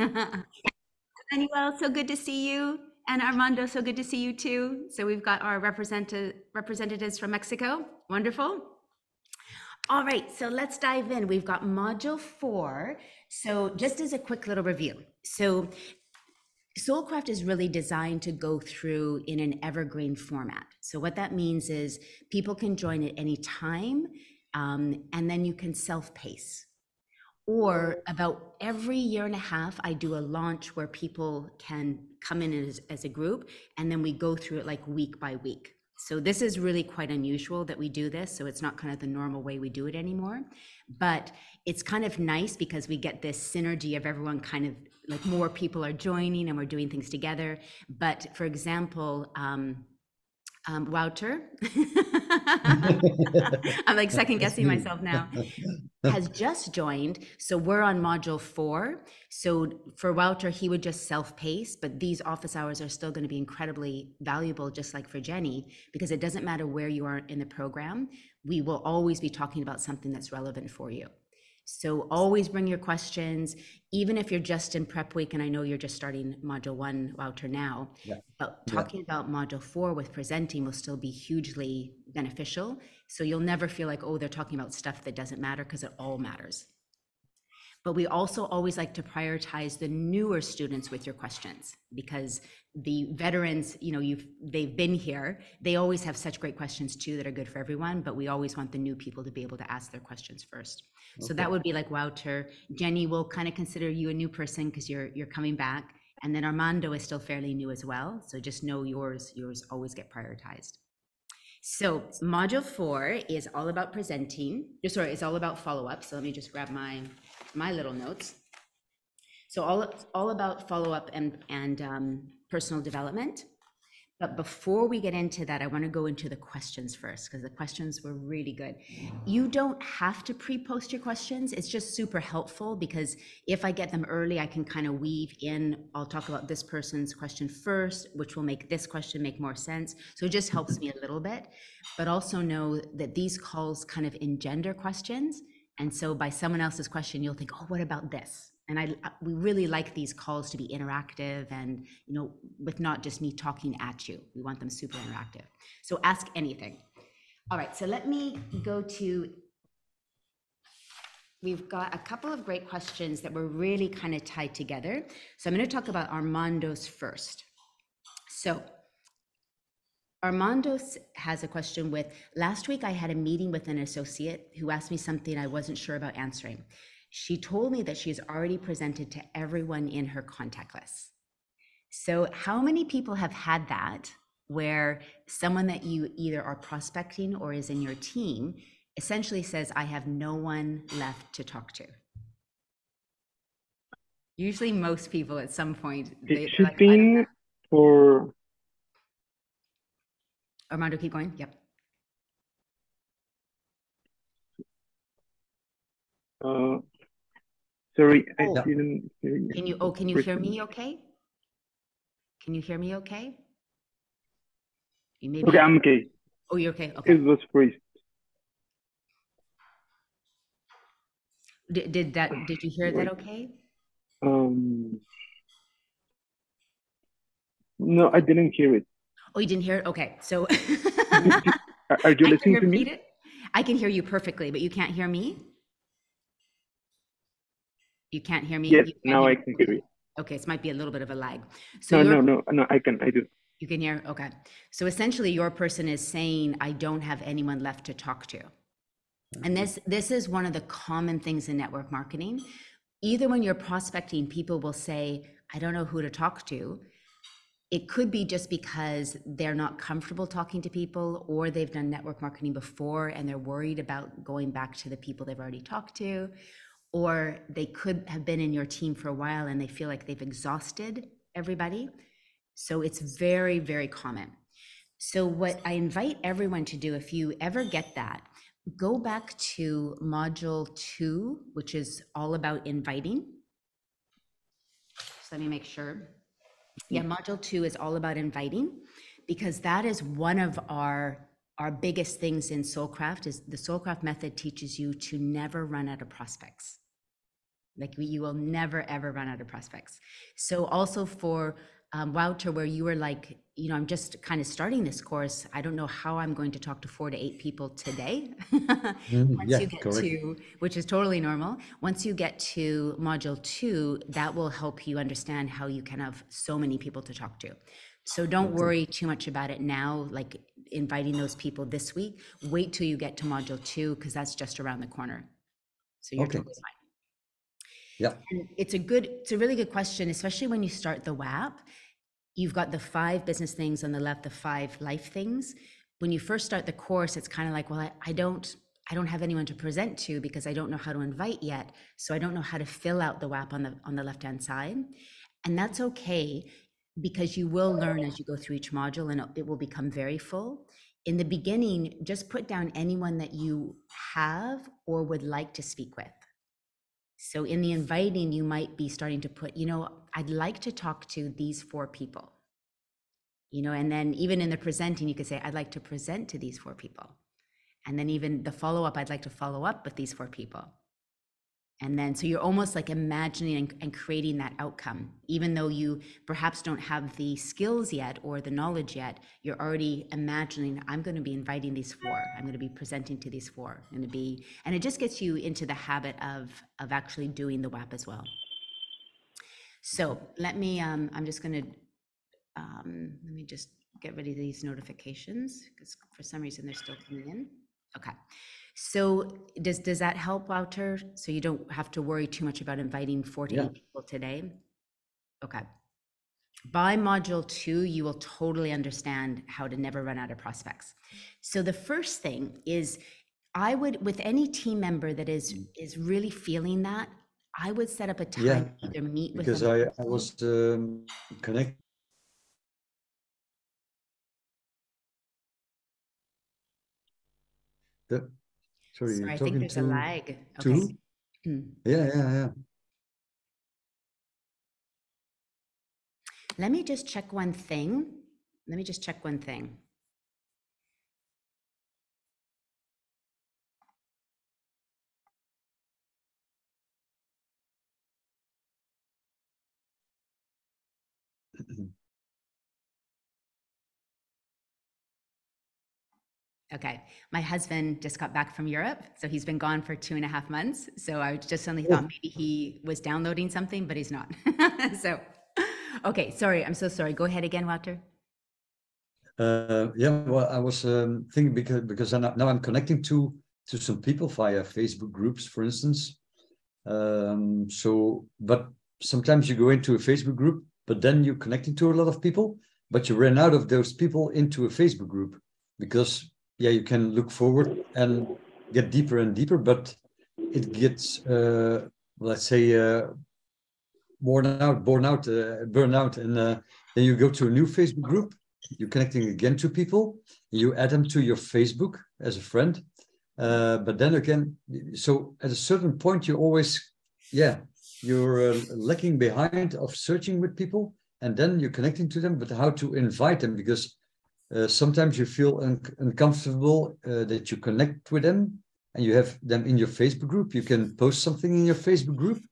Manuel, so good to see you. And Armando, so good to see you too. So we've got our representative, representatives from Mexico. Wonderful. All right, so let's dive in. We've got module four. So just as a quick little review. So Soulcraft is really designed to go through in an evergreen format. So what that means is people can join at any time, um, and then you can self-pace. Or about every year and a half, I do a launch where people can come in as, as a group, and then we go through it like week by week. So this is really quite unusual that we do this. So it's not kind of the normal way we do it anymore. But it's kind of nice because we get this synergy of everyone kind of like more people are joining and we're doing things together. But for example, um, um, Wouter, I'm like second guessing myself now, has just joined. So we're on module four. So for Wouter, he would just self pace, but these office hours are still going to be incredibly valuable, just like for Jenny, because it doesn't matter where you are in the program. We will always be talking about something that's relevant for you. So always bring your questions, even if you're just in prep week, and I know you're just starting module one, Wouter, now. Yeah. But Yeah. talking about module four with presenting will still be hugely beneficial. So you'll never feel like, oh, they're talking about stuff that doesn't matter, because it all matters. But we also always like to prioritize the newer students with your questions because the veterans, you know, you've they've been here. They always have such great questions too that are good for everyone, but we always want the new people to be able to ask their questions first. So that would be like Wouter. Jenny will kind of consider you a new person because you're you're coming back. And then Armando is still fairly new as well. So just know yours, yours always get prioritized. So module four is all about presenting, uh, sorry, it's all about follow-up. So let me just grab my, my little notes. So all, all about follow-up and, and um, personal development. But before we get into that, I want to go into the questions first, because the questions were really good. You don't have to pre-post your questions. It's just super helpful because if I get them early, I can kind of weave in, I'll talk about this person's question first, which will make this question make more sense. So it just helps me a little bit. But also know that these calls kind of engender questions. And so by someone else's question, you'll think, oh, what about this? And I, we really like these calls to be interactive and, you know, with not just me talking at you. We want them super interactive. So ask anything. All right, so let me go to, we've got a couple of great questions that were really kind of tied together. So I'm going to talk about Armando's first. So Armando s- has a question with, last week I had a meeting with an associate who asked me something I wasn't sure about answering. She told me that she has already presented to everyone in her contact list. So how many people have had that where someone that you either are prospecting or is in your team essentially says, I have no one left to talk to? Usually most people at some point, they- It should like, "I don't know." be for, Armando, keep going. Yep. uh, sorry, I Oh. didn't hear you. Can you, oh, can you hear me okay? Can you hear me okay? You may Okay, I'm okay. oh, you're okay, okay. It was freeze. Did, did that, did you hear that okay? Um, no, I didn't hear it. Oh, you didn't hear it? Okay, so. Are are you I can listening to me? it. I can hear you perfectly, but you can't hear me? You can't hear me? Yes, now I can hear you. Okay, this might be a little bit of a lag. So No, no, no, no, I can, I do. You can hear, okay. So essentially, your person is saying, I don't have anyone left to talk to. And this, this is one of the common things in network marketing. Either when you're prospecting, people will say, I don't know who to talk to. It could be just because they're not comfortable talking to people, or they've done network marketing before and they're worried about going back to the people they've already talked to. Or they could have been in your team for a while and they feel like they've exhausted everybody. So it's very, very common. So, what I invite everyone to do, if you ever get that, go back to module two, which is all about inviting. So, let me make sure. Yeah, module two is all about inviting because that is one of our our biggest things in Soulcraft is the Soulcraft method teaches you to never run out of prospects. Like we, you will never ever run out of prospects. So also for um, Wouter, where you were like, you know, I'm just kind of starting this course. I don't know how I'm going to talk to four to eight people today. Mhm, Once yeah, you get correct. to, which is totally normal. Once you get to module two, that will help you understand how you can have so many people to talk to. So don't worry too much about it now, like inviting those people this week. Wait till you get to module two, because that's just around the corner. So you're Okay. totally fine. Yeah. And it's a good, it's a really good question, especially when you start the WAP. You've got the five business things on the left, the five life things. When you first start the course, it's kind of like, well, I, I don't, I don't have anyone to present to because I don't know how to invite yet. So I don't know how to fill out the WAP on the on the left hand side. And that's okay because you will learn as you go through each module and it will become very full. In the beginning, just put down anyone that you have or would like to speak with. So in the inviting, you might be starting to put, you know, I'd like to talk to these four people. You know, and then even in the presenting, you could say, I'd like to present to these four people. And then even the follow up, I'd like to follow up with these four people. And then, so you're almost like imagining and, and creating that outcome, even though you perhaps don't have the skills yet or the knowledge yet, you're already imagining, I'm going to be inviting these four, I'm going to be presenting to these four, I'm going to be, and it just gets you into the habit of, of actually doing the WAP as well. So let me, um, I'm just going to, um, let me just get rid of these notifications because for some reason they're still coming in. Okay. So does, does that help, Wouter? So you don't have to worry too much about inviting 40 Yeah. people today? Okay. By module two, you will totally understand how to never run out of prospects. So the first thing is, I would, with any team member that is, is really feeling that, I would set up a time Yeah, to either meet with Because them. I, I was um, connect. The, sorry, Sorry, I think there's a lag. Okay. Hmm. Yeah, yeah, yeah. Let me just check one thing. Let me just check one thing. Okay, my husband just got back from Europe, so he's been gone for two and a half months. So I just suddenly thought maybe he was downloading something, but he's not. so, okay, sorry, I'm so sorry. Go ahead again, Walter. Uh, yeah, well, I was um, thinking because because I'm, now I'm connecting to to some people via Facebook groups, for instance. Um, so, but sometimes you go into a Facebook group, but then you're connecting to a lot of people, but you ran out of those people into a Facebook group because yeah, you can look forward and get deeper and deeper, but it gets uh, let's say uh, worn out, born out, uh, burn out, and uh, then you go to a new Facebook group you're connecting again to people you add them to your facebook as a friend. Uh, but then again so at a certain point you always yeah you're uh, lacking behind of searching with people and then you're connecting to them but how to invite them because uh, sometimes you feel un- uncomfortable uh, that you connect with them and you have them in your facebook group. You can post something in your facebook group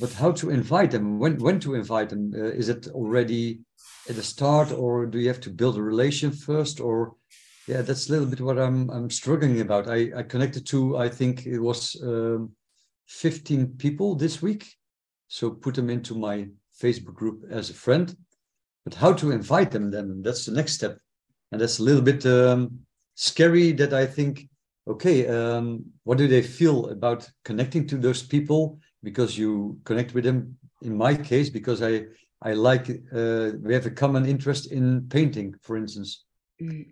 but how to invite them? When when to invite them? Uh, is it already at the start or do you have to build a relation first or yeah that's a little bit what i'm i'm struggling about. I i connected to i think it was um, 15 people this week. So put them into my facebook group as a friend but how to invite them then that's the next step and that's a little bit um, scary that i think okay um, what do they feel about connecting to those people because you connect with them in my case because i I like uh, we have a common interest in painting, for instance. Mm,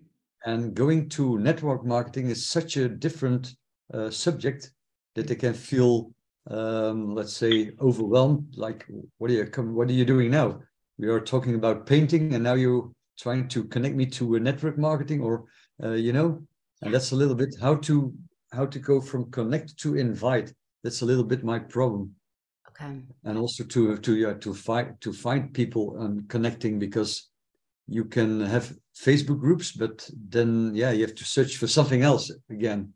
And going to network marketing is such a different uh, subject that they can feel, um, let's say, overwhelmed. Like, what are you? What are you doing now? We are talking about painting, and now you're trying to connect me to a network marketing, or uh, you know, and that's a little bit how to how to go from connect to invite. That's a little bit my problem Okay. and also to to yeah, to find to find people and connecting because you can have Facebook groups, but then yeah, you have to search for something else again.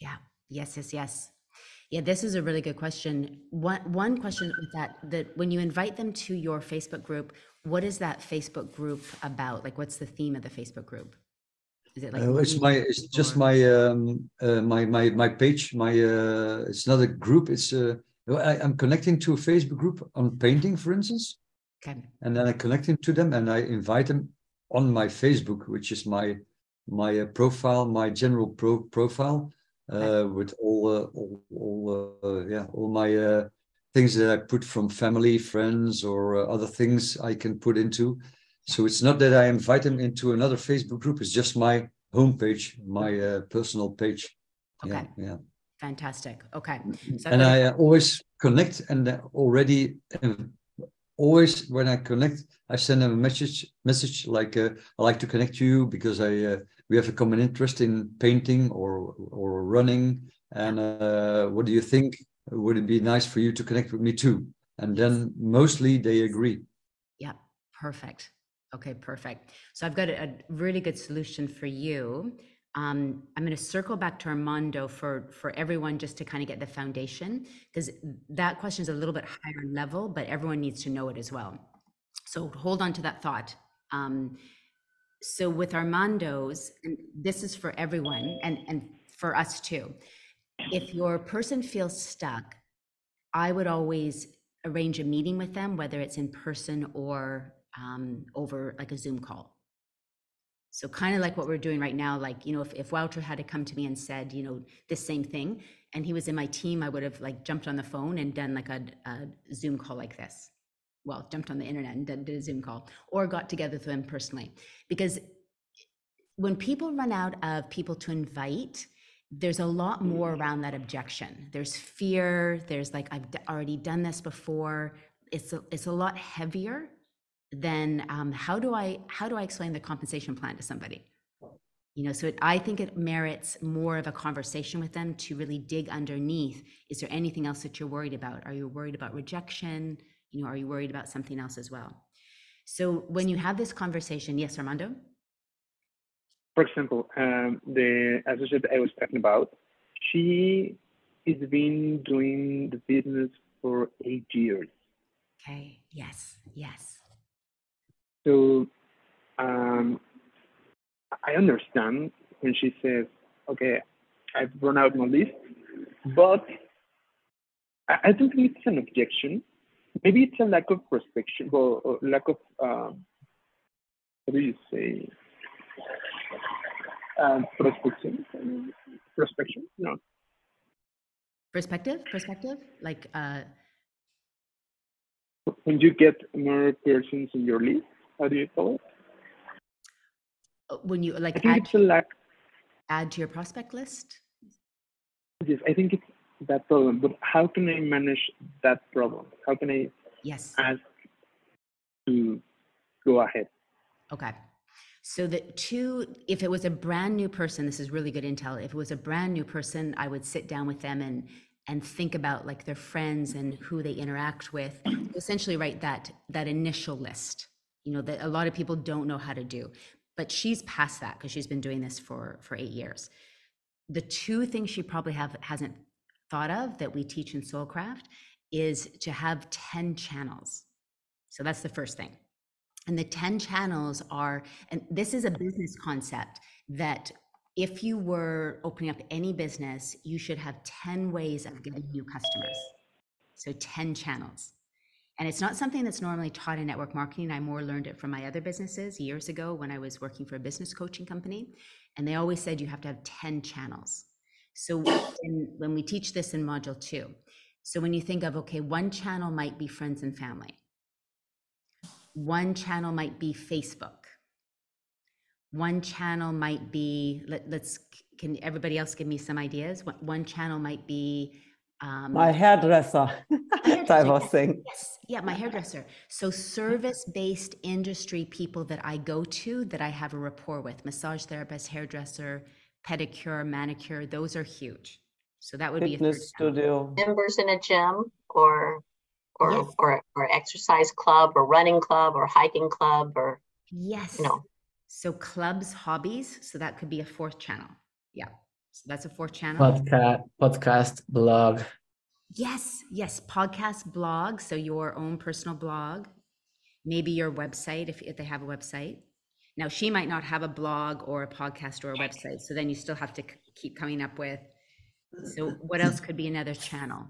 Yeah. Yes, yes, yes. Yeah, this is a really good question. One, one question with that, that when you invite them to your Facebook group, what is that Facebook group about? Like, what's the theme of the Facebook group? Is it like? Uh, it's my it's just my um uh, my my my page my uh it's not a group it's uh well, I, I'm connecting to a Facebook group on painting for instance Okay, and then I connect him to them and I invite them on my Facebook which is my my uh, profile my general pro profile uh with all uh, all, all uh, yeah all my uh things that I put from family friends or uh, other things I can put into so it's not that I invite them into another Facebook group. It's just my homepage, my uh, personal page. Yeah, Okay. yeah. fantastic. Okay. So I've And I uh, always connect, and already, always when I connect, I send them a message. Message like uh, I like to connect to you because I uh, we have a common interest in painting or or running. And uh, what do you think? Would it be nice for you to connect with me too? And then mostly they agree. Yeah, perfect. Okay, perfect. So I've got a, a really good solution for you. Um, I'm going to circle back to Armando for for everyone just to kind of get the foundation because that question is a little bit higher level, but everyone needs to know it as well. So hold on to that thought. Um, so with Armando's, and this is for everyone and and for us too. If your person feels stuck, I would always arrange a meeting with them, whether it's in person or um, over like a Zoom call. So kind of like what we're doing right now, like, you know, if, if Wouter had to come to me and said, you know, this same thing, and he was in my team, I would have like jumped on the phone and done like a, a Zoom call like this. Well, jumped on the internet and did, did a Zoom call or got together with them personally. Because when people run out of people to invite, there's a lot more around that objection. There's fear. There's like, I've d- already done this before. It's a, it's a lot heavier than um, how do I how do I explain the compensation plan to somebody? You know, so it, I think it merits more of a conversation with them to really dig underneath. Is there anything else that you're worried about? Are you worried about rejection? You know, are you worried about something else as well? So when you have this conversation, yes, Armando. For example, um, the associate I was talking about, she has been doing the business for eight years. Okay. Yes. Yes. So um, I understand when she says, okay, I've run out my list, but I, I don't think it's an objection. Maybe it's a lack of prospection or, or lack of, um, what do you say? Um, prospection? Prospection? No. Perspective. Perspective. Like uh, When you get more persons in your list, how do you call it? uh, when you like add it's a lack. add to your prospect list. Yes, I think it's that problem. But how can I manage that problem? How can I Yes. ask to go ahead? Okay. So the two, if it was a brand new person, this is really good intel. If it was a brand new person, I would sit down with them and and think about like their friends and who they interact with. Essentially, write that that initial list. You know that a lot of people don't know how to do, but she's past that because she's been doing this for for eight years. The two things she probably have hasn't thought of that we teach in Soulcraft is to have ten channels. So that's the first thing. And the 10 channels are, and this is a business concept that if you were opening up any business, you should have 10 ways of getting new customers. So 10 channels. And it's not something that's normally taught in network marketing. I more learned it from my other businesses years ago when I was working for a business coaching company. And they always said you have to have 10 channels. So when, when we teach this in module two, so when you think of, okay, one channel might be friends and family one channel might be Facebook. One channel might be, let, let's, can everybody else give me some ideas? One, one channel might be, um, My hairdresser, was yes, saying. yes, yeah, my hairdresser. So service-based industry people that I go to that I have a rapport with, massage therapist, hairdresser, pedicure, manicure, those are huge. So that would be a third Fitness channel. studio. members in a gym or or Yes. or or exercise club or running club or hiking club or Yes. you know So clubs, hobbies, so that could be a fourth channel. Yeah. So that's a fourth channel. Podcast, podcast, blog. Yes, yes, podcast, blog. So your own personal blog, maybe your website if, if they have a website. Now, she might not have a blog or a podcast or a website. So then you still have to c- keep coming up with. So what else could be another channel?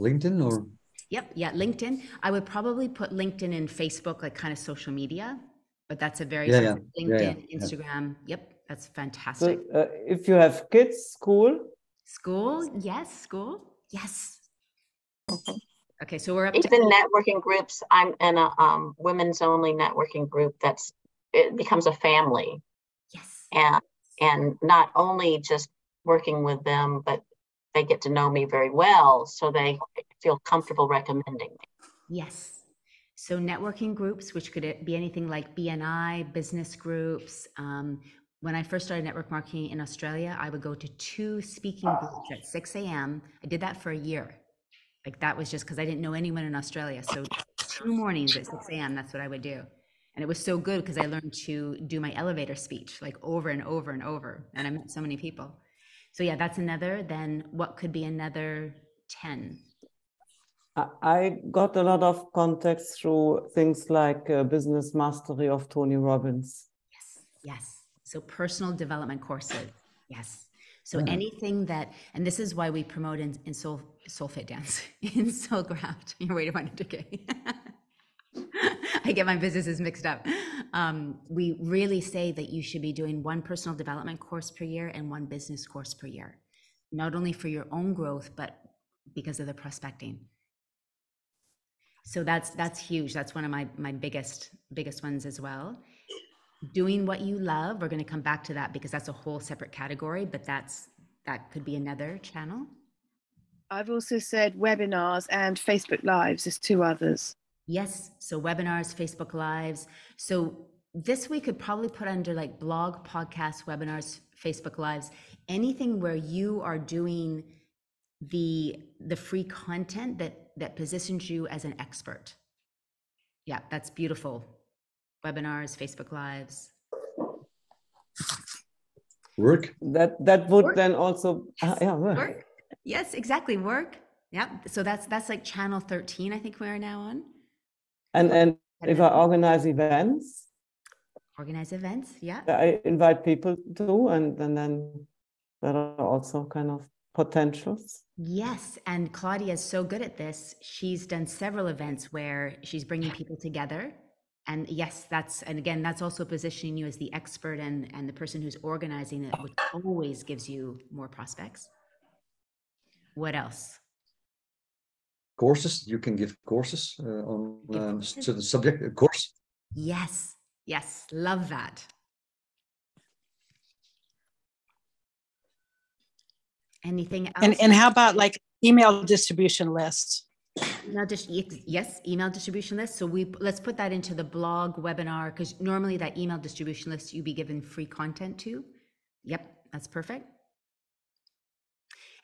LinkedIn or Yep, yeah, LinkedIn. I would probably put LinkedIn and Facebook like kind of social media, but that's a very Yeah, yeah, specific yeah, yeah, LinkedIn, yeah. Instagram. Yep, that's So fantastic. uh, if you have kids, school, School, yes, school, yes. Mhm. Okay, so we're up to Even networking groups, I'm in a um, women's only networking group that's, it becomes a family. yes. And, and not only just working with them, but they get to know me very well, so they feel comfortable recommending me. Yes. So networking groups, which could be anything like BNI, business groups. Um, when I first started network marketing in Australia, I would go to two speaking groups at 6 a.m. I did that for a year. Like that was just because I didn't know anyone in Australia. So two mornings at 6 a.m. That's what I would do. And it was so good because I learned to do my elevator speech like over and over and over. And I met so many people. So yeah, that's another. Then what could be another 10? I- got a lot of contacts through things like uh, Business Mastery of Tony Robbins. Yes, yes. So personal development courses. Yes. So Yeah. anything that, and this is why we promote in, in soul, soul fit dance, in Soulcraft. You're way to find it, okay? I get my businesses mixed up. Um, we really say that you should be doing one personal development course per year and one business course per year, not only for your own growth, but because of the prospecting. So that's that's huge. That's one of my my biggest biggest ones as well doing what you love we're going to come back to that because that's a whole separate category but that's that could be another channel I've also said webinars and Facebook Lives as two others. yes so webinars facebook lives so this we could probably put under like blog podcasts webinars facebook lives anything where you are doing the the free content that that positions you as an expert yeah that's beautiful webinars facebook lives work? That that would Work. then also uh, yeah work. work. Yes, exactly. Work. Yeah. So that's that's like channel 13, I think we are now on. And and if I organize events, Organize events. Yeah. I invite people to, and and then there are also kind of potentials. Yes. And Claudia is so good at this. She's done several events where she's bringing people together. And yes, that's, and again, that's also positioning you as the expert and, and the person who's organizing it, which always gives you more prospects. What else? Courses, you can give courses uh, on Give um, courses. certain subject, a course. Yes. Yes. Love that. Anything else? And, and how about like email distribution lists? Email dis- yes, yes, email distribution list. So we, let's put that into the blog webinar, because normally that email distribution list you be given free content to. Yep, that's perfect.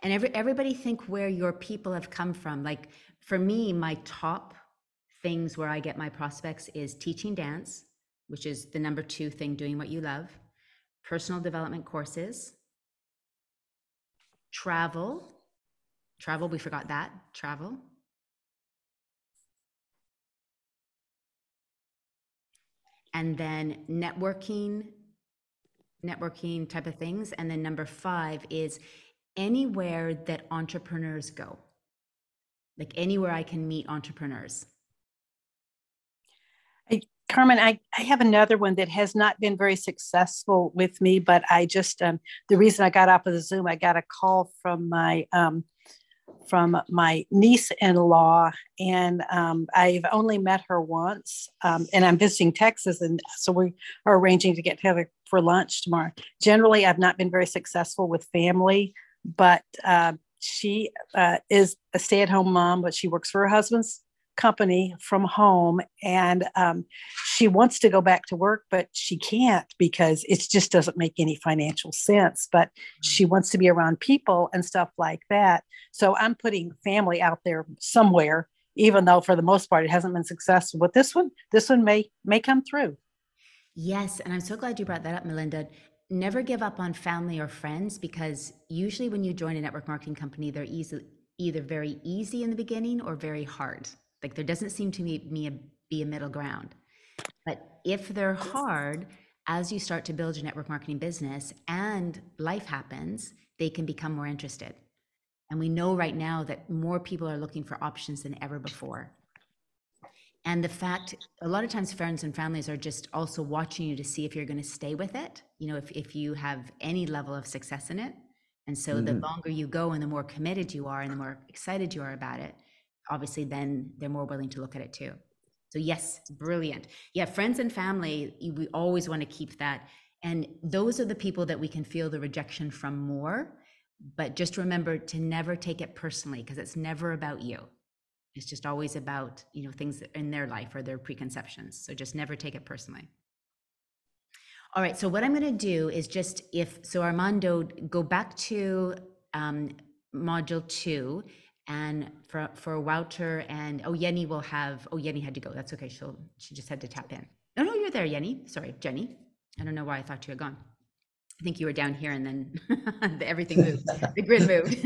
And every, everybody think where your people have come from. Like for me, my top things where I get my prospects is teaching dance, which is the number two thing, doing what you love, personal development courses, travel, travel, we forgot that, travel. and then networking networking type of things and then number five is anywhere that entrepreneurs go like anywhere i can meet entrepreneurs Carmen, I, I have another one that has not been very successful with me, but I just um, the reason I got off of the Zoom, I got a call from my um, from my niece-in-law, and um, I've only met her once, um, and I'm visiting Texas, and so we are arranging to get together for lunch tomorrow. Generally, I've not been very successful with family, but uh, she uh, is a stay-at-home mom, but she works for her husband's company from home. And um, she wants to go back to work but she can't because it just doesn't make any financial sense. But she wants to be around people and stuff like that. So i'm putting family out there somewhere even though for the most part it hasn't been successful. But this one this one may may come through. Yes and i'm so glad you brought that up melinda never give up on family or friends because usually when you join a network marketing company, they're easy, either very easy in the beginning or very hard. Like there doesn't seem to me be a middle ground. But if they're hard, as you start to build your network marketing business and life happens, they can become more interested. And we know right now that more people are looking for options than ever before. And the fact, a lot of times friends and families are just also watching you to see if you're going to stay with it, you know, if, if you have any level of success in it. And so the Mhm. longer you go and the more committed you are and the more excited you are about it, obviously then they're more willing to look at it too. So yes, brilliant. Yeah, friends and family, we always want to keep that. And those are the people that we can feel the rejection from more. But just remember to never take it personally because it's never about you. It's just always about, you know, things in their life or their preconceptions. So just never take it personally. All right, so what I'm going to do is just if, so Armando, go back to um, module two and for, for Wouter and, oh, Yenny will have, oh, Yenny had to go. That's okay. She'll, she just had to tap in. No, no, you're there, Yenny. Sorry, Jenny. I don't know why I thought you were gone. I think you were down here and then everything moved. The grid moved.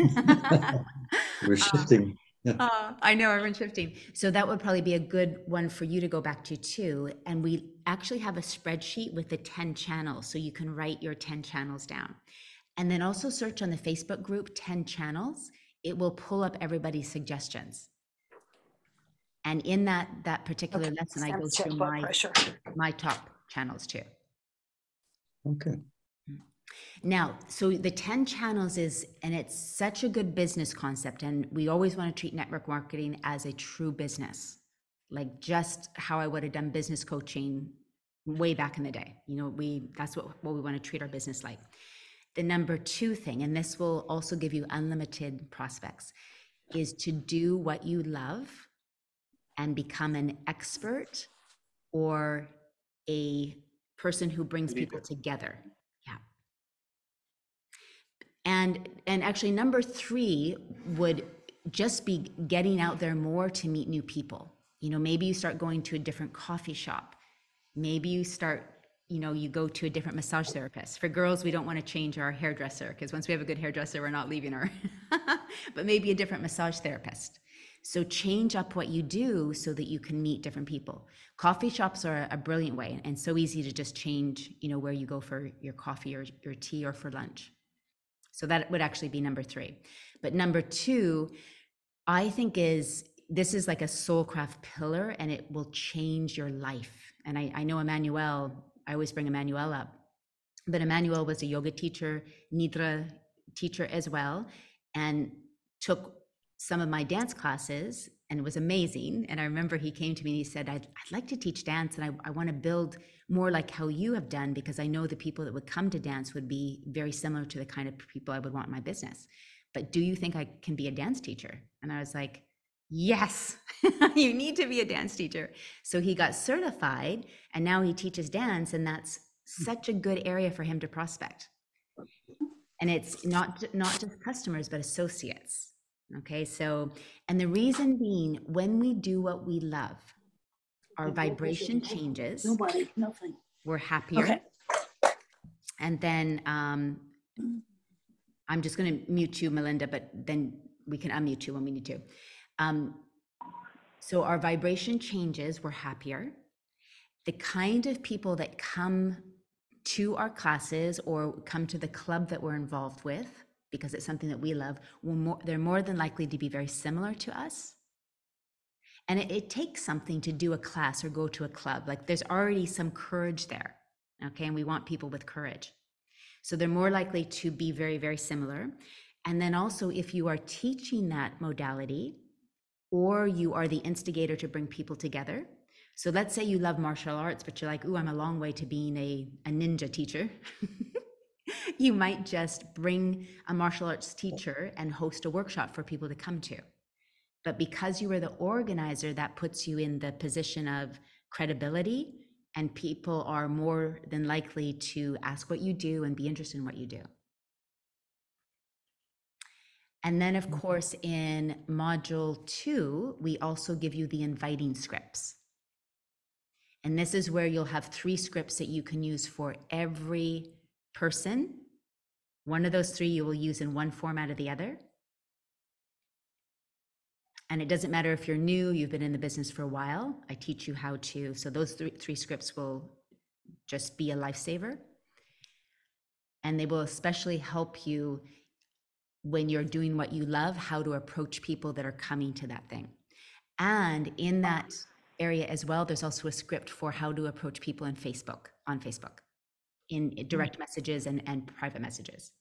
We're shifting. Uh, I know everyone's shifting. So that would probably be a good one for you to go back to too. And we actually have a spreadsheet with the 10 channels. So you can write your 10 channels down. And then also search on the Facebook group 10 channels. It will pull up everybody's suggestions. And in that that particular Okay, lesson, I go through my pressure. my top channels too. Okay. Now, so the 10 channels is, and it's such a good business concept. And we always want to treat network marketing as a true business, like just how I would have done business coaching way back in the day. You know, we, that's what, what we want to treat our business like. The number two thing, and this will also give you unlimited prospects, is to do what you love and become an expert or a person who brings people together. And and actually number 3 would just be getting out there more to meet new people. You know, maybe you start going to a different coffee shop. Maybe you start you know, you go to a different massage therapist. For girls, we don't want to change our hairdresser because once we have a good hairdresser, we're not leaving her. but maybe a different massage therapist. So change up what you do so that you can meet different people. Coffee shops are a brilliant way and so easy to just change, you know, where you go for your coffee or your tea or for lunch. So that would actually be number 3. But number 2, I think is this is like a soulcraft pillar and it will change your life. And I, I know Emmanuel, I always bring Emmanuel up, but Emmanuel was a yoga teacher, Nidra teacher as well, and took some of my dance classes and it was amazing. And I remember he came to me and he said, I'd, I'd like to teach dance and I, I want to build more like how you have done because I know the people that would come to dance would be very similar to the kind of people I would want in my business. But do you think I can be a dance teacher? And I was like, yes, you need to be a dance teacher. So he got certified and now he teaches dance and that's hmm. such a good area for him to prospect. And it's not not just customers but associates. Okay? So and the reason being when we do what we love, our vibration changes. Nobody, nothing. We're happier. Okay. And then um, I'm just going to mute you, Melinda, but then we can unmute you when we need to. Um, so our vibration changes, we're happier. The kind of people that come to our classes or come to the club that we're involved with, because it's something that we love, will more, they're more than likely to be very similar to us. And it, it takes something to do a class or go to a club. Like there's already some courage there. Okay. And we want people with courage. So they're more likely to be very, very similar. And then also, if you are teaching that modality or you are the instigator to bring people together. So let's say you love martial arts, but you're like, ooh, I'm a long way to being a, a ninja teacher. you might just bring a martial arts teacher and host a workshop for people to come to. But because you are the organizer, that puts you in the position of credibility, and people are more than likely to ask what you do and be interested in what you do. And then, of mm-hmm. course, in module two, we also give you the inviting scripts. And this is where you'll have three scripts that you can use for every person. One of those three you will use in one format or the other. And it doesn't matter if you're new, you've been in the business for a while. I teach you how to. So those three, three scripts will just be a lifesaver. And they will especially help you when you're doing what you love, how to approach people that are coming to that thing. And in that area as well, there's also a script for how to approach people in Facebook, on Facebook, in direct messages and, and private messages.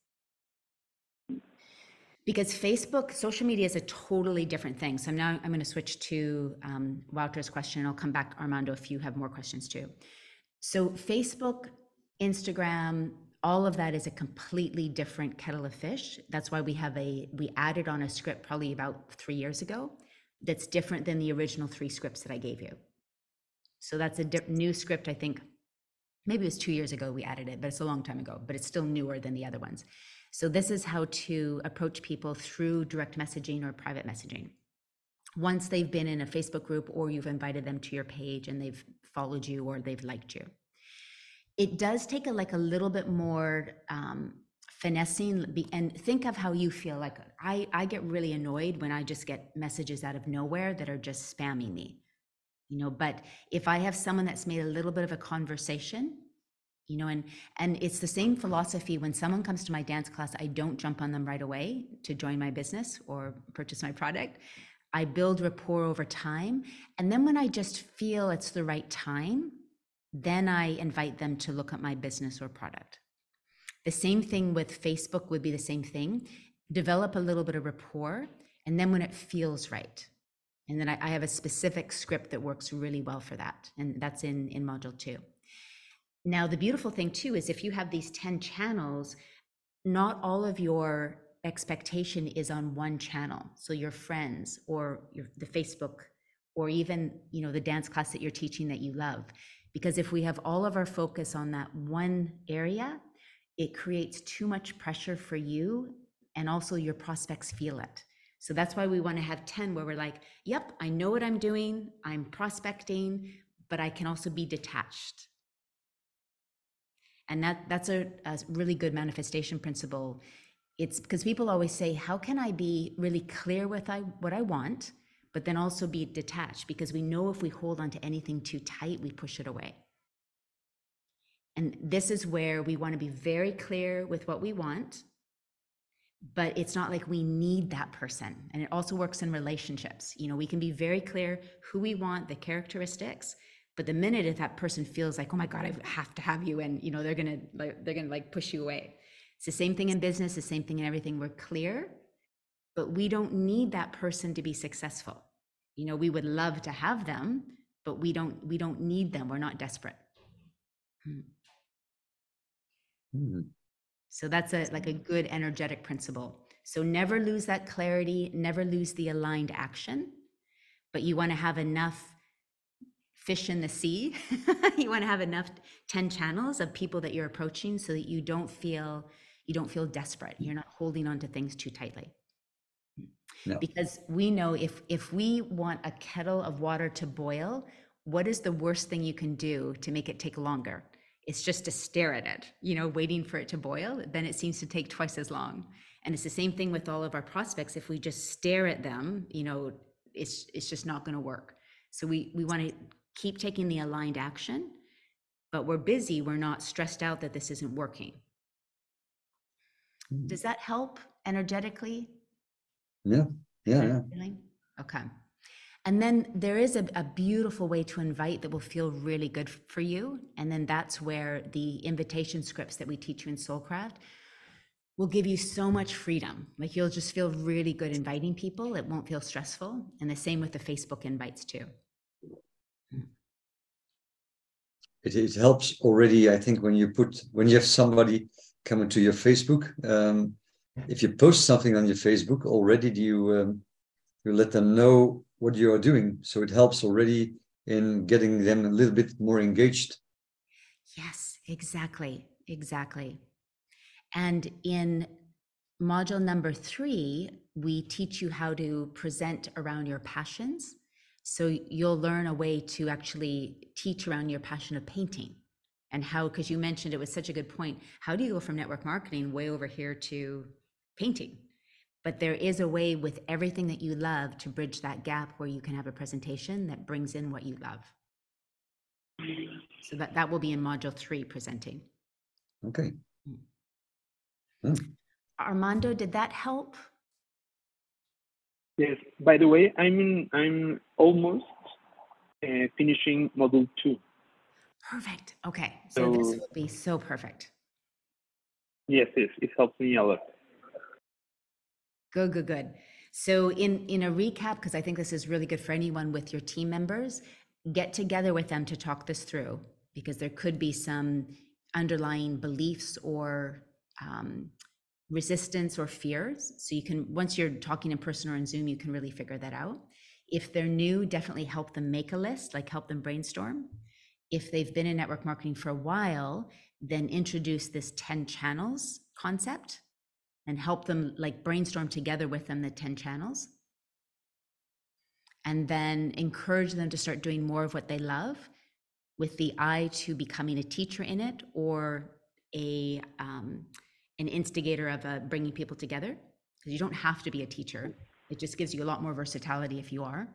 Because Facebook, social media is a totally different thing. So now I'm going to switch to um, Wouter's question. I'll come back, Armando, if you have more questions too. So Facebook, Instagram, all of that is a completely different kettle of fish. That's why we have a, we added on a script probably about three years ago that's different than the original three scripts that I gave you. So that's a new script, I think. Maybe it was two years ago we added it, but it's a long time ago, but it's still newer than the other ones. So this is how to approach people through direct messaging or private messaging. Once they've been in a Facebook group or you've invited them to your page and they've followed you or they've liked you. It does take a like a little bit more um, finessing and think of how you feel like I, I get really annoyed when i just get messages out of nowhere that are just spamming me you know but if i have someone that's made a little bit of a conversation you know and and it's the same philosophy when someone comes to my dance class i don't jump on them right away to join my business or purchase my product i build rapport over time and then when i just feel it's the right time then i invite them to look at my business or product the same thing with Facebook would be the same thing. Develop a little bit of rapport, and then when it feels right, and then I, I have a specific script that works really well for that, and that's in in module two. Now, the beautiful thing too is if you have these 10 channels, not all of your expectation is on one channel. So your friends or your, the Facebook or even, you know, the dance class that you're teaching that you love. Because if we have all of our focus on that one area, it creates too much pressure for you and also your prospects feel it. So that's why we want to have 10 where we're like, yep, I know what I'm doing, I'm prospecting, but I can also be detached. And that that's a, a really good manifestation principle. It's because people always say, how can I be really clear with I, what I want, but then also be detached? Because we know if we hold on to anything too tight, we push it away. And this is where we want to be very clear with what we want, but it's not like we need that person. And it also works in relationships. You know, we can be very clear who we want, the characteristics, but the minute if that person feels like, oh my God, I have to have you, and you know, they're gonna like they're gonna like push you away. It's the same thing in business, the same thing in everything. We're clear, but we don't need that person to be successful. You know, we would love to have them, but we don't we don't need them. We're not desperate. Hmm. Mhm. So that's a like a good energetic principle. So never lose that clarity, never lose the aligned action, but you want to have enough fish in the sea. you want to have enough 10 channels of people that you're approaching so that you don't feel you don't feel desperate. You're not holding on to things too tightly. No. Because we know if if we want a kettle of water to boil, what is the worst thing you can do to make it take longer? It's just to stare at it, you know, waiting for it to boil, then it seems to take twice as long. And it's the same thing with all of our prospects. If we just stare at them, you know, it's it's just not going to work. So we we want to keep taking the aligned action, but we're busy. We're not stressed out that this isn't working. Mhm. Does that help energetically? Yeah, yeah, yeah. Okay. And then there is a, a beautiful way to invite that will feel really good for you. And then that's where the invitation scripts that we teach you in Soulcraft will give you so much freedom. Like you'll just feel really good inviting people. It won't feel stressful. And the same with the Facebook invites too. It, it helps already, I think, when you put when you have somebody coming to your Facebook. Um, if you post something on your Facebook already, do you um, you let them know what you are doing. So it helps already in getting them a little bit more engaged. Yes, exactly. Exactly. And in module number three, we teach you how to present around your passions. So you'll learn a way to actually teach around your passion of painting. and how because you mentioned it was such a good point how do you go from network marketing way over here to painting but there is a way with everything that you love to bridge that gap where you can have a presentation that brings in what you love. So that that will be in module 3 presenting. Okay. armando did that help? Yes. By the way, I'm in, I'm almost uh, finishing module two. perfect. Okay. So this will be so perfect. Yes, yes, it helps me a lot. Good, good, good. So in in a recap, because I think this is really good for anyone with your team members, get together with them to talk this through because there could be some underlying beliefs or um, resistance or fears. So you can once you're talking in person or in Zoom, you can really figure that out. If they're new, definitely help them make a list, like help them brainstorm. If they've been in network marketing for a while, then introduce this 10 channels concept and help them like brainstorm together with them the 10 channels. And then encourage them to start doing more of what they love with the eye to becoming a teacher in it or a um, an instigator of uh, bringing people together. Because you don't have to be a teacher. It just gives you a lot more versatility if you are.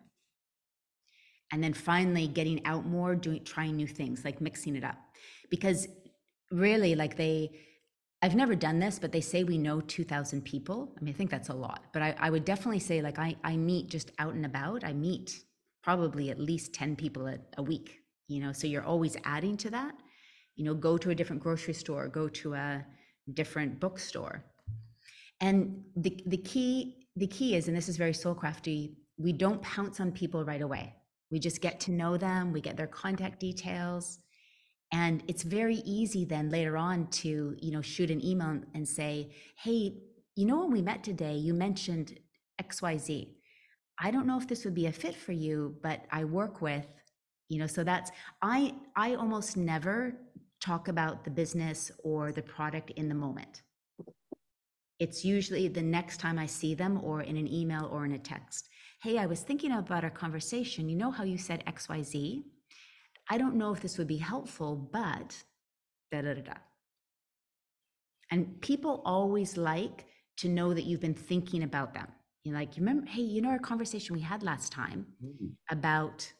And then finally getting out more doing trying new things like mixing it up. Because really like they I've never done this, but they say we know 2,000 people. I mean, I think that's a lot, but I, I would definitely say like I, I meet just out and about. I meet probably at least 10 people a, a week, you know, so you're always adding to that. You know, go to a different grocery store, go to a different bookstore. And the, the key, the key is, and this is very soul crafty, we don't pounce on people right away. We just get to know them, we get their contact details and it's very easy then later on to you know shoot an email and say hey you know when we met today you mentioned xyz i don't know if this would be a fit for you but i work with you know so that's i i almost never talk about the business or the product in the moment. It's usually the next time i see them or in an email or in a text. Hey i was thinking about our conversation. You know how you said xyz I don't know if this would be helpful, but da da da da. And people always like to know that you've been thinking about them. You're like, you remember, hey, you know our conversation we had last time mm. about,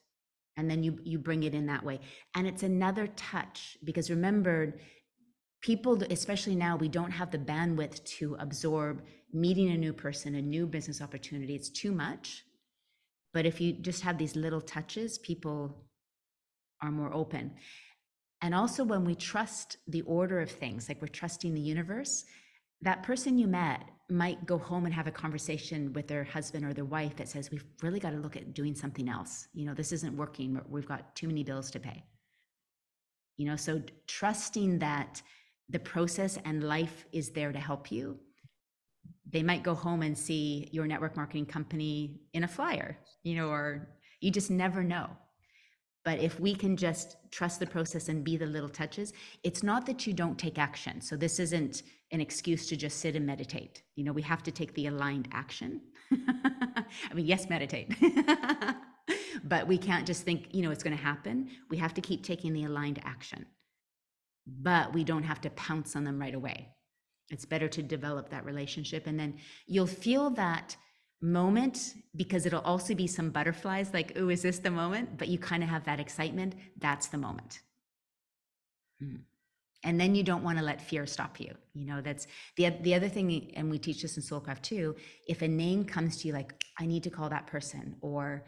and then you you bring it in that way. And it's another touch because remember, people, especially now, we don't have the bandwidth to absorb meeting a new person, a new business opportunity. It's too much. But if you just have these little touches, people are more open. And also, when we trust the order of things, like we're trusting the universe, that person you met might go home and have a conversation with their husband or their wife that says, We've really got to look at doing something else. You know, this isn't working. We've got too many bills to pay. You know, so trusting that the process and life is there to help you. They might go home and see your network marketing company in a flyer, you know, or you just never know. But if we can just trust the process and be the little touches, it's not that you don't take action. So this isn't an excuse to just sit and meditate. You know, we have to take the aligned action. I mean, yes, meditate. but we can't just think, you know, it's going to happen. We have to keep taking the aligned action. But we don't have to pounce on them right away. It's better to develop that relationship. And then you'll feel that moment because it'll also be some butterflies like oh is this the moment? But you kind of have that excitement that's the moment. Mm. and then you don't want to let fear stop you you know that's the the other thing and we teach this in soulcraft too if a name comes to you like i need to call that person or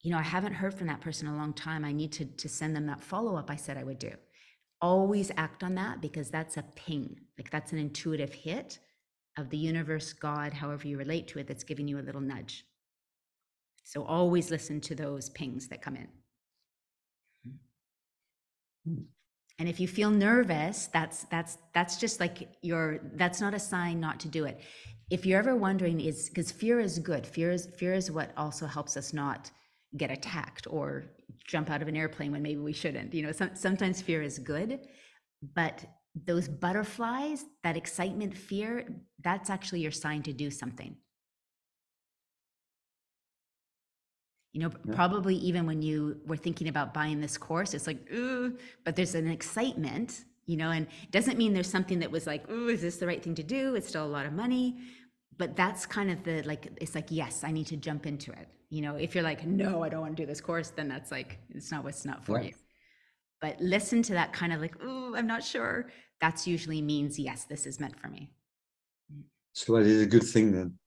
you know i haven't heard from that person in a long time i need to to send them that follow up i said i would do. Always act on that because that's a ping like that's an intuitive hit of the universe, God, however you relate to it, that's giving you a little nudge. So always listen to those pings that come in. And if you feel nervous, that's that's that's just like your that's not a sign not to do it. If you're ever wondering, is because fear is good. Fear is fear is what also helps us not get attacked or jump out of an airplane when maybe we shouldn't. You know, some, sometimes fear is good, but those butterflies, that excitement, fear, that's actually your sign to do something. You know, Yeah. probably even when you were thinking about buying this course, it's like, ooh, but there's an excitement, you know, and it doesn't mean there's something that was like, ooh, is this the right thing to do? It's still a lot of money. But that's kind of the like, it's like, yes, I need to jump into it. You know, if you're like, no, I don't want to do this course, then that's like, it's not what's not for Yeah. you. But listen to that kind of like, ooh, I'm not sure. That's usually means, yes, this is meant for me. So it is a good thing then.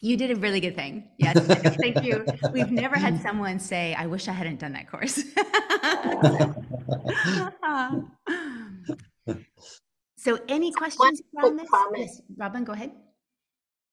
You did a really good thing. Yes, thank you. We've never had someone say, I wish I hadn't done that course. so, any questions quick around this? Yes, Robin, go ahead.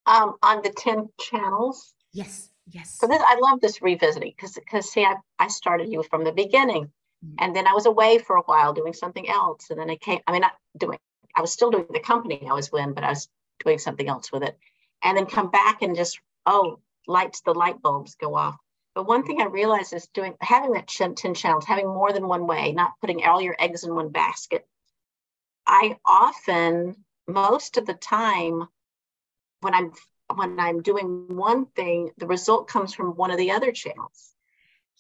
Um, on the 10 channels. Yes, yes. So this, I love this revisiting because, because see, I, I started you from the beginning. And then I was away for a while doing something else. And then I came, I mean, not doing, I was still doing the company I was with, but I was doing something else with it. And then come back and just, oh, lights, the light bulbs go off. But one thing I realized is doing, having that ch- 10 channels, having more than one way, not putting all your eggs in one basket. I often, most of the time, when I'm when I'm doing one thing, the result comes from one of the other channels.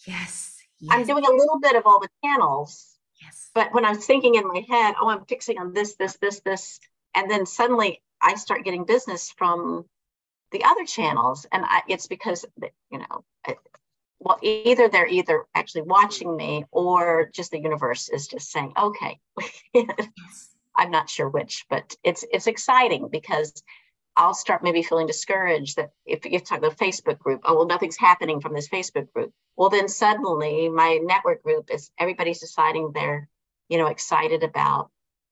yes, I'm doing a little bit of all the channels, yes. but when I'm thinking in my head, oh, I'm fixing on this, this, this, this, and then suddenly I start getting business from the other channels, and I, it's because you know, it, well, either they're either actually watching me or just the universe is just saying, okay. yes. I'm not sure which, but it's it's exciting because I'll start maybe feeling discouraged that if you talk the Facebook group, oh well, nothing's happening from this Facebook group. Well, then suddenly my network group is everybody's deciding they're, you know, excited about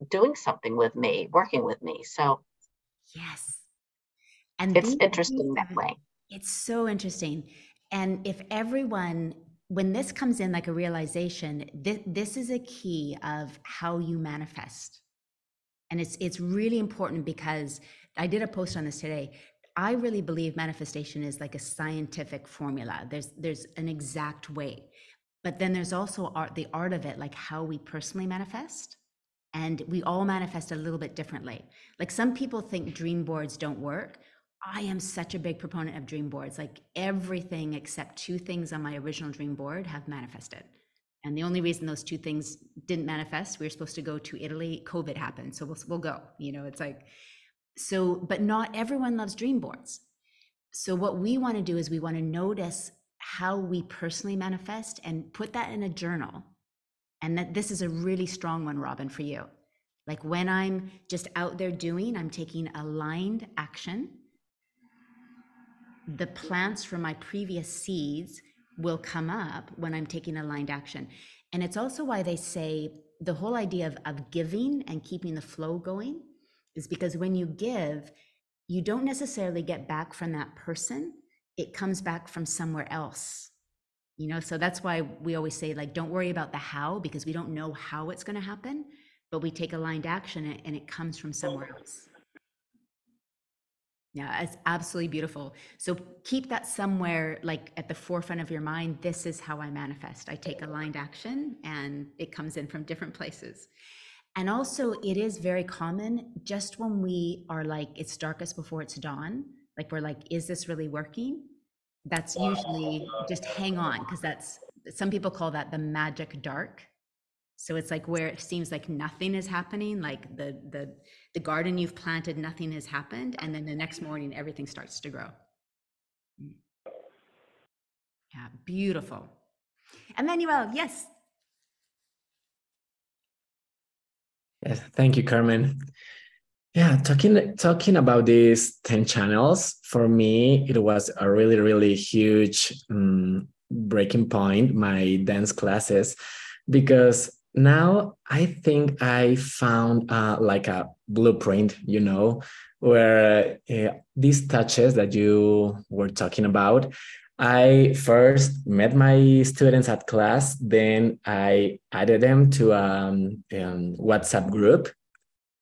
doing something with me, working with me. So Yes. And it's interesting that way. It's so interesting. And if everyone, when this comes in like a realization, this, this is a key of how you manifest. And it's it's really important because I did a post on this today. I really believe manifestation is like a scientific formula. There's there's an exact way. But then there's also art the art of it, like how we personally manifest. And we all manifest a little bit differently. Like some people think dream boards don't work. I am such a big proponent of dream boards. Like everything except two things on my original dream board have manifested. And the only reason those two things didn't manifest, we were supposed to go to Italy, COVID happened. So we'll, we'll go, you know, it's like, so, but not everyone loves dream boards. So what we want to do is we want to notice how we personally manifest and put that in a journal. And that this is a really strong one, Robin, for you. Like when I'm just out there doing, I'm taking aligned action. The plants from my previous seeds will come up when I'm taking aligned action. And it's also why they say the whole idea of, of giving and keeping the flow going is because when you give, you don't necessarily get back from that person, it comes back from somewhere else. You know, so that's why we always say, like, don't worry about the how because we don't know how it's going to happen, but we take aligned action and- it comes from somewhere else. Yeah, it's absolutely beautiful. So keep that somewhere like at the forefront of your mind. This is how I manifest. I take aligned action and it comes in from different places. And also, it is very common just when we are like, it's darkest before it's dawn, like we're like, is this really working? That's usually just hang on, because that's some people call that the magic dark. So it's like where it seems like nothing is happening, like the the the garden you've planted, nothing has happened, and then the next morning everything starts to grow. Mm. Yeah, beautiful. Emmanuel, yes. Yes, thank you, Carmen. Yeah, talking talking about these 10 channels, for me, it was a really, really huge um, breaking point, my dance classes, because now I think I found uh, like a blueprint, you know, where uh, these touches that you were talking about, I first met my students at class, then I added them to a um, um, WhatsApp group,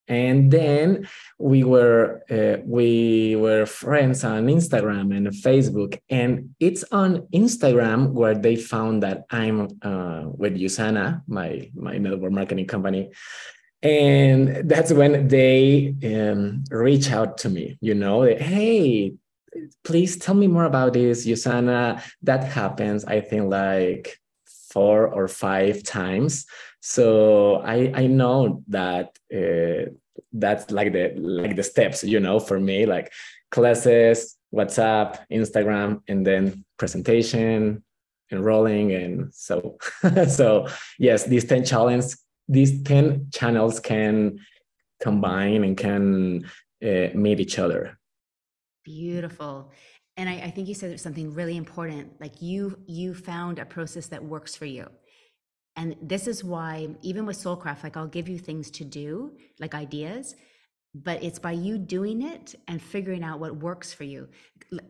and then we were uh, we were friends on Instagram and Facebook. And it's on Instagram where they found that I'm uh, with Usana, my my network marketing company, and that's when they um, reach out to me. You know, hey please tell me more about this, Usana. That happens, I think, like four or five times. So I I know that uh, that's like the like the steps, you know, for me, like classes, WhatsApp, Instagram, and then presentation, enrolling, and so so yes, these ten challenges, these ten channels can combine and can uh, meet each other. Beautiful. And I, I think you said something really important. Like you, you found a process that works for you. And this is why, even with Soulcraft, like I'll give you things to do, like ideas, but it's by you doing it and figuring out what works for you.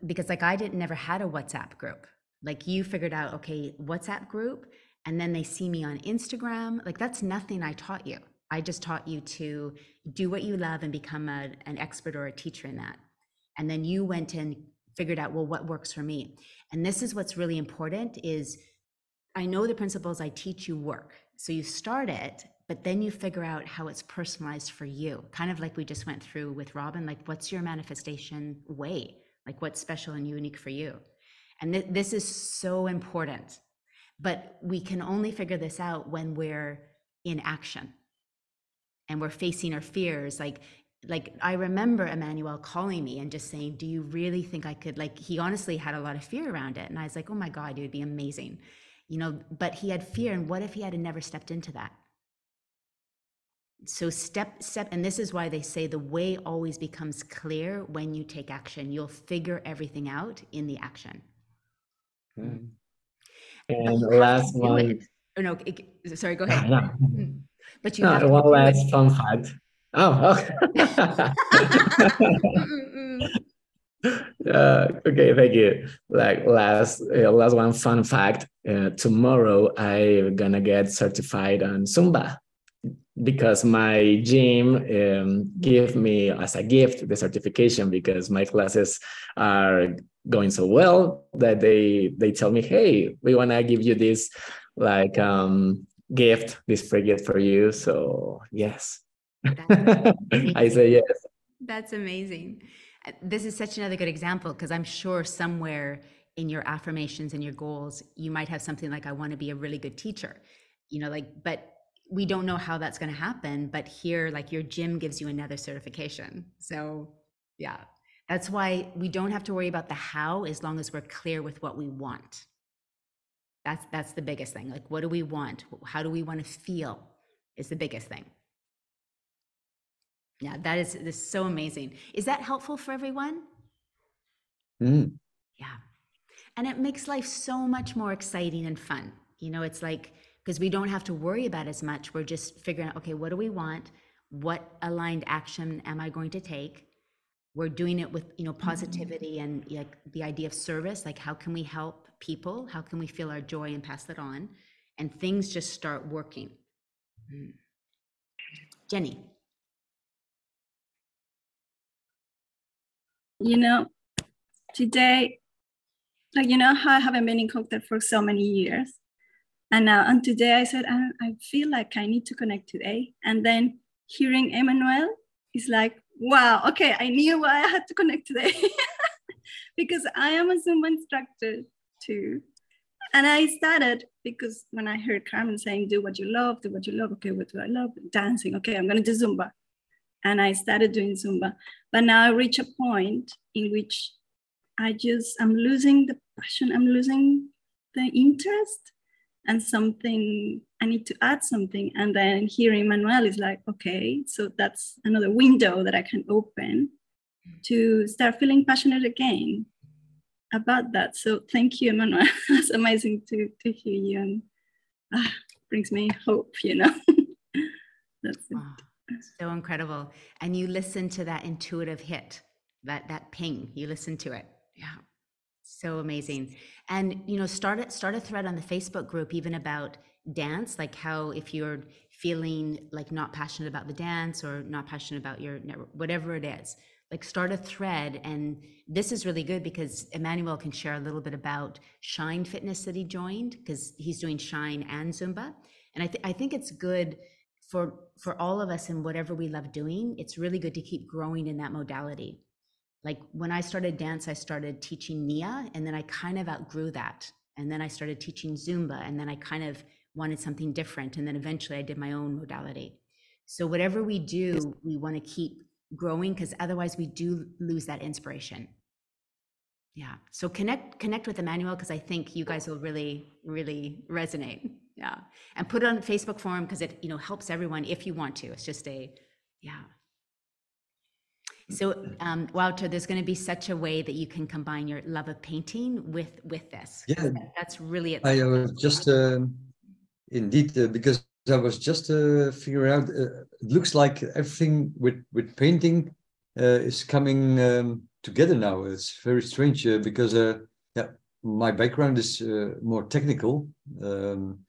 Because like I didn't never had a WhatsApp group. Like you figured out, okay, WhatsApp group, and then they see me on Instagram. Like that's nothing I taught you. I just taught you to do what you love and become a, an expert or a teacher in that. And then you went and figured out, well, what works for me? And this is what's really important is I know the principles I teach you work. So you start it, but then you figure out how it's personalized for you. Kind of like we just went through with Robin, like what's your manifestation way? Like what's special and unique for you? And th- this is so important. But we can only figure this out when we're in action and we're facing our fears like like i remember emmanuel calling me and just saying do you really think i could like he honestly had a lot of fear around it. And i was like oh my god it would be amazing you know? But he had fear and what if he had never stepped into that? So step step and this is why they say the way always becomes clear when you take action. You'll figure everything out in the action. Hmm. And have to last one, it. or no it- sorry go ahead. but you No, have one last fun fact. Oh, okay. Mm, mm, mm. uh, okay, thank you. Like last, uh, last one fun fact. Uh, tomorrow I'm gonna get certified on Zumba because my gym um, give me as a gift the certification because my classes are going so well that they they tell me, hey, we wanna give you this like um, gift, this free gift for you. So yes, I say yes. That's amazing. This is such another good example because I'm sure somewhere in your affirmations and your goals, you might have something like, I want to be a really good teacher. You know, like, but we don't know how that's going to happen. But here, like, your gym gives you another certification. So, yeah, that's why we don't have to worry about the how as long as we're clear with what we want. That's that's the biggest thing. Like, what do we want? How do we want to feel? Is the biggest thing. Yeah, that is, this is so amazing. Is that helpful for everyone? Mm. Yeah. And it makes life so much more exciting and fun. You know, it's like, because we don't have to worry about as much. We're just figuring out, okay, what do we want? What aligned action am I going to take? We're doing it with, you know, positivity and like the idea of service. Like, how can we help people? How can we feel our joy and pass that on? And things just start working. Mm. Jenny. You know, today, like, you know, how I haven't been in cocktail for so many years. And now, and today I said, I, I feel like I need to connect today. And then hearing Emmanuel is like, wow, okay, I knew why I had to connect today because I am a Zumba instructor too. And I started because when I heard Carmen saying, do what you love, do what you love. Okay, what do I love? Dancing. Okay, I'm to do Zumba. And I started doing Zumba. But now I reach a point in which I just, I'm losing the passion, I'm losing the interest and something, I need to add something. And then hearing Manuel is like, okay, so that's another window that I can open to start feeling passionate again about that. So thank you, Emmanuel. it's amazing to, to hear you and ah, brings me hope, you know. That's it. Wow, so incredible. And you listen to that intuitive hit, that that ping. You listen to it. Yeah. So amazing. And you know, start it start a thread on the Facebook group even about dance, like how if you're feeling like not passionate about the dance or not passionate about your network, whatever it is, like start a thread. And this is really good because Emmanuel can share a little bit about Shine Fitness that he joined because he's doing Shine and Zumba. And I, th- I think it's good for for all of us in whatever we love doing it's really good to keep growing in that modality like when I started dance, I started teaching Nia, and then I kind of outgrew that. And then I started teaching Zumba, and then I kind of wanted something different. And then eventually I did my own modality. So whatever we do, we want to keep growing because otherwise we do lose that inspiration. Yeah. So connect connect with Emmanuel because I think you guys will really really resonate. Yeah. And put it on Facebook forum because it you know helps everyone if you want to. It's just a yeah. So um, Wouter, there's going to be such a way that you can combine your love of painting with with this. Yeah. that's really it. I was just um, indeed uh, because I was just uh, figuring out. Uh, it looks like everything with with painting uh, is coming um, together now. It's very strange uh, because uh, yeah, my background is uh, more technical. Um,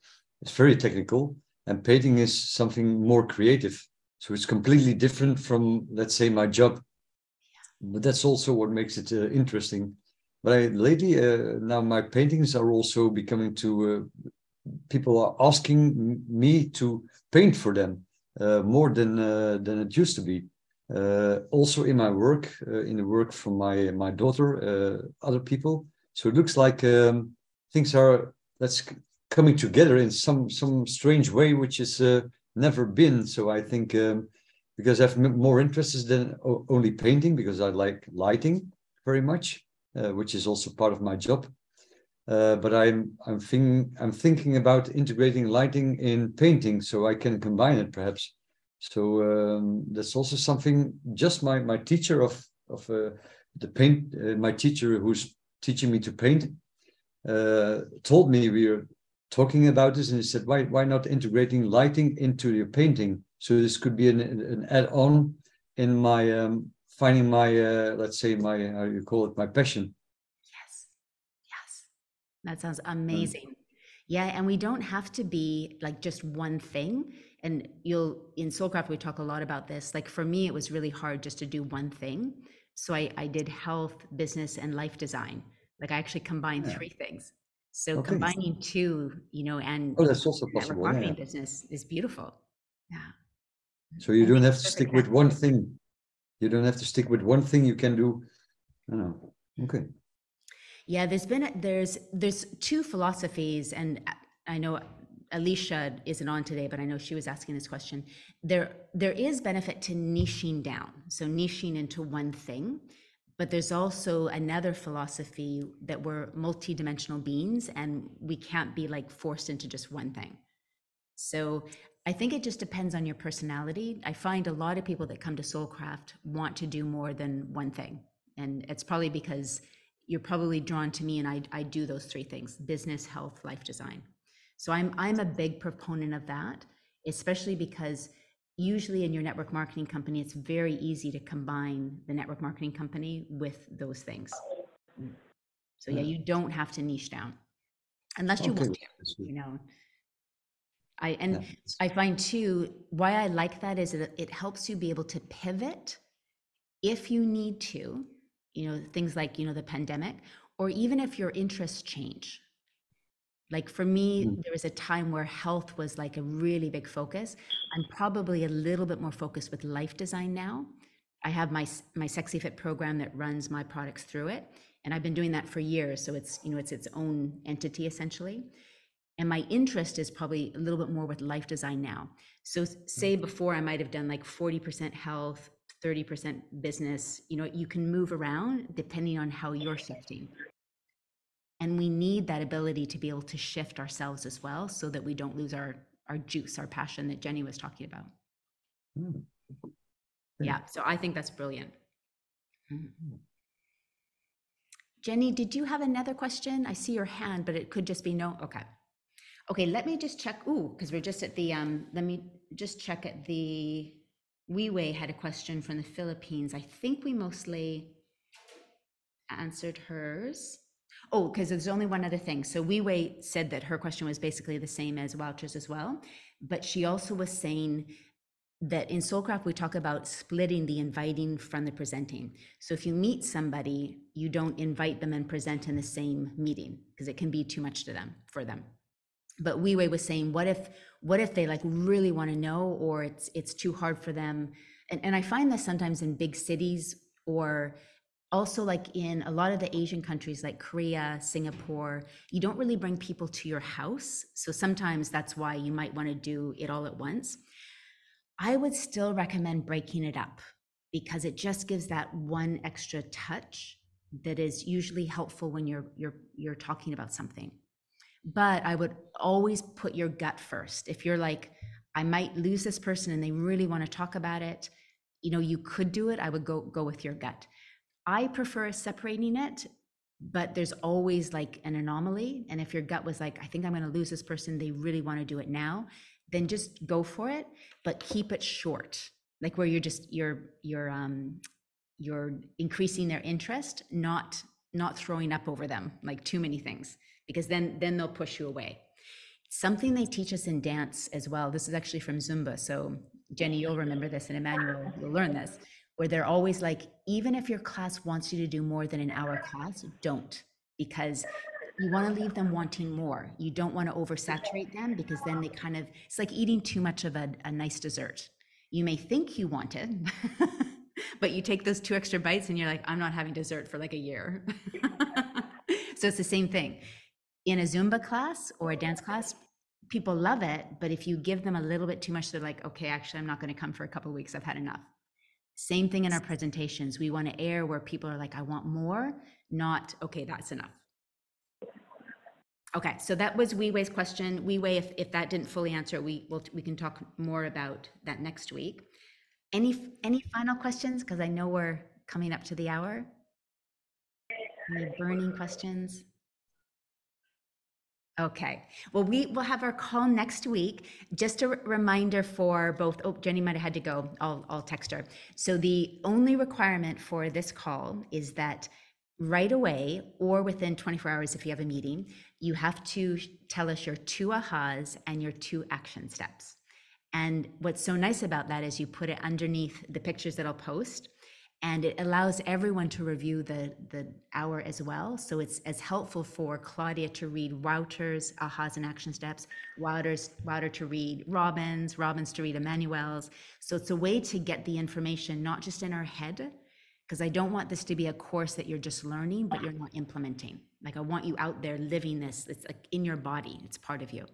it's very technical, and painting is something more creative. So it's completely different from, let's say, my job. But that's also what makes it uh, interesting. But I, lately, uh, now my paintings are also becoming to uh, people are asking me to paint for them uh, more than uh, than it used to be. Uh, also in my work, in the work from my my daughter, other people. So it looks like um, things are c- coming together in some some strange way, which is uh, never been. So I think um, because I have more interests than only painting, because I like lighting very much, uh, which is also part of my job. Uh, but I'm I'm thinking I'm thinking about integrating lighting in painting, so I can combine it perhaps. So um, that's also something. Just my my teacher of of uh, the paint, uh, my teacher who's teaching me to paint, uh, told me we were talking about this, and he said, "Why why not integrating lighting into your painting? So this could be an an add-on in my um, finding my uh, let's say my how you call it my passion." Yes. Yes. That sounds amazing. Yeah, and we don't have to be like just one thing. And you'll in Soulcraft we talk a lot about this. Like for me, it was really hard just to do one thing. So I, I did health, business, and life design. Like I actually combined Yeah. three things. So oh, Okay. combining two, you know, and Oh, that's also possible. Yeah, marketing yeah. business is beautiful. Yeah. Mm-hmm. So you I don't have to stick with one thing. You don't have to stick with one thing. You can do. I don't know. Okay. Yeah, there's been a- there's there's two philosophies, and I- I know Alicia isn't on today, but I know she was asking this question. There there is benefit to niching down, so niching into one thing, but there's also another philosophy that we're multidimensional beings, and we can't be like forced into just one thing. So I think it just depends on your personality. I find a lot of people that come to Soulcraft want to do more than one thing. And it's probably because you're probably drawn to me and I, I do those three things, business, health, life design. So I'm, I'm a big proponent of that, especially because usually in your network marketing company, it's very easy to combine the network marketing company with those things. So yeah, you don't have to niche down unless you Okay. want to, you know. I, and Yeah, I find too, why I like that is that it helps you be able to pivot if you need to, you know, things like, you know, the pandemic, or even if your interests change. Like for me, Mm. there was a time where health was like a really big focus. I'm probably a little bit more focused with life design now. I have my my Sexy Fit program that runs my products through it, and I've been doing that for years. So it's you know it's its own entity essentially. And my interest is probably a little bit more with life design now. So say before I might have done like 40% health, 30% business. You know, you can move around depending on how you're shifting. And we need that ability to be able to shift ourselves as well so that we don't lose our our juice, our passion that Jenny was talking about. Mm. Yeah, so I think that's brilliant. Mhm. Jenny, did you have another question? I see your hand, but it could just be no. Okay. Okay, let me just check. Ooh, because we're just at the um, let me just check at the Weiwei had a question from the Philippines. I think we mostly answered hers. Oh, because there's only one other thing. So Weiwei said that her question was basically the same as Wouter's as well. But she also was saying that in Soulcraft, we talk about splitting the inviting from the presenting. So if you meet somebody, you don't invite them and present in the same meeting because it can be too much to them for them. But Weiwei was saying, what if, what if they like really want to know, or it's it's too hard for them? And and I find this sometimes in big cities or also like in a lot of the asian countries like korea singapore you don't really bring people to your house. So sometimes that's why you might want to do it all at once. I would still recommend breaking it up because it just gives that one extra touch that is usually helpful when you're you're you're talking about something. But i would always put your gut first. If you're like i might lose this person and they really want to talk about it you know you could do it. I would go go with your gut I prefer separating it, but there's always like an anomaly. And if your gut was like, I think I'm going to lose this person, they really want to do it now, then just go for it, but keep it short. Like where you're just you're you're um you're increasing their interest, not not throwing up over them like too many things, because then then they'll push you away. Something they teach us in dance as well. This is actually from Zumba. So Jenny, you'll remember this, and Emmanuel, you'll learn this where they're always like, even if your class wants you to do more than an hour class, don't, because you want to leave them wanting more. You don't want to oversaturate them because then they kind of, it's like eating too much of a, a nice dessert. You may think you want it, but you take those two extra bites and you're like, I'm not having dessert for like a year. so it's the same thing. In a Zumba class or a dance class, people love it, but if you give them a little bit too much, they're like, okay, actually, I'm not going to come for a couple weeks. I've had enough. Same thing in our presentations. We want to air where people are like, I want more, not, okay, that's enough. Okay, so that was Wei Wei's question. Wei, if, if that didn't fully answer, we will we can talk more about that next week. Any any final questions? Because I know we're coming up to the hour. Any burning questions? Okay. Well, we will have our call next week. Just a reminder for both, oh, Jenny might have had to go. I'll, I'll text her. So the only requirement for this call is that right away or within 24 hours if you have a meeting, you have to tell us your two ahas and your two action steps. And what's so nice about that is you put it underneath the pictures that I'll post and it allows everyone to review the, the hour as well. So it's as helpful for Claudia to read Wouter's ahas and action steps, Wouter's, Wouter to read Robin's, Robin's to read Emmanuel's. So it's a way to get the information not just in our head, because I don't want this to be a course that you're just learning, but you're not implementing. Like I want you out there living this. It's like in your body. It's part of you.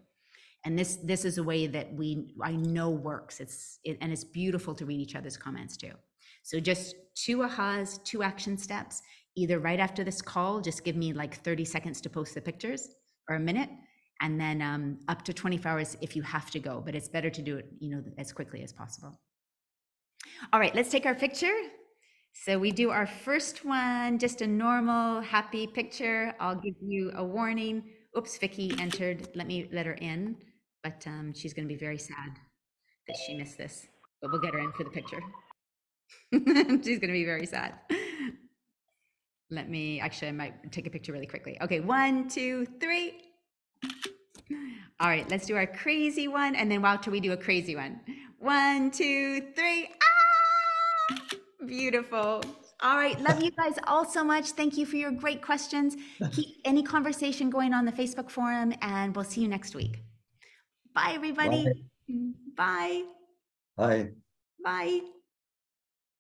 And this this is a way that we I know works. It's it, and it's beautiful to read each other's comments too. So just two ahas, two action steps, either right after this call, just give me like 30 seconds to post the pictures or a minute, and then um, up to 24 hours if you have to go, but it's better to do it, you know, as quickly as possible. All right, let's take our picture. So we do our first one, just a normal happy picture. I'll give you a warning. Oops, Vicky entered. Let me let her in, but um, she's going to be very sad that she missed this. But we'll get her in for the picture. She's going to be very sad. Let me, actually, I might take a picture really quickly. Okay, one, two, three. All right, let's do our crazy one. And then Wouter, we do a crazy one. One, two, three. Ah! Beautiful. All right, love you guys all so much. Thank you for your great questions. Keep any conversation going on the Facebook forum, and we'll see you next week. Bye, everybody. Bye. Bye. Bye.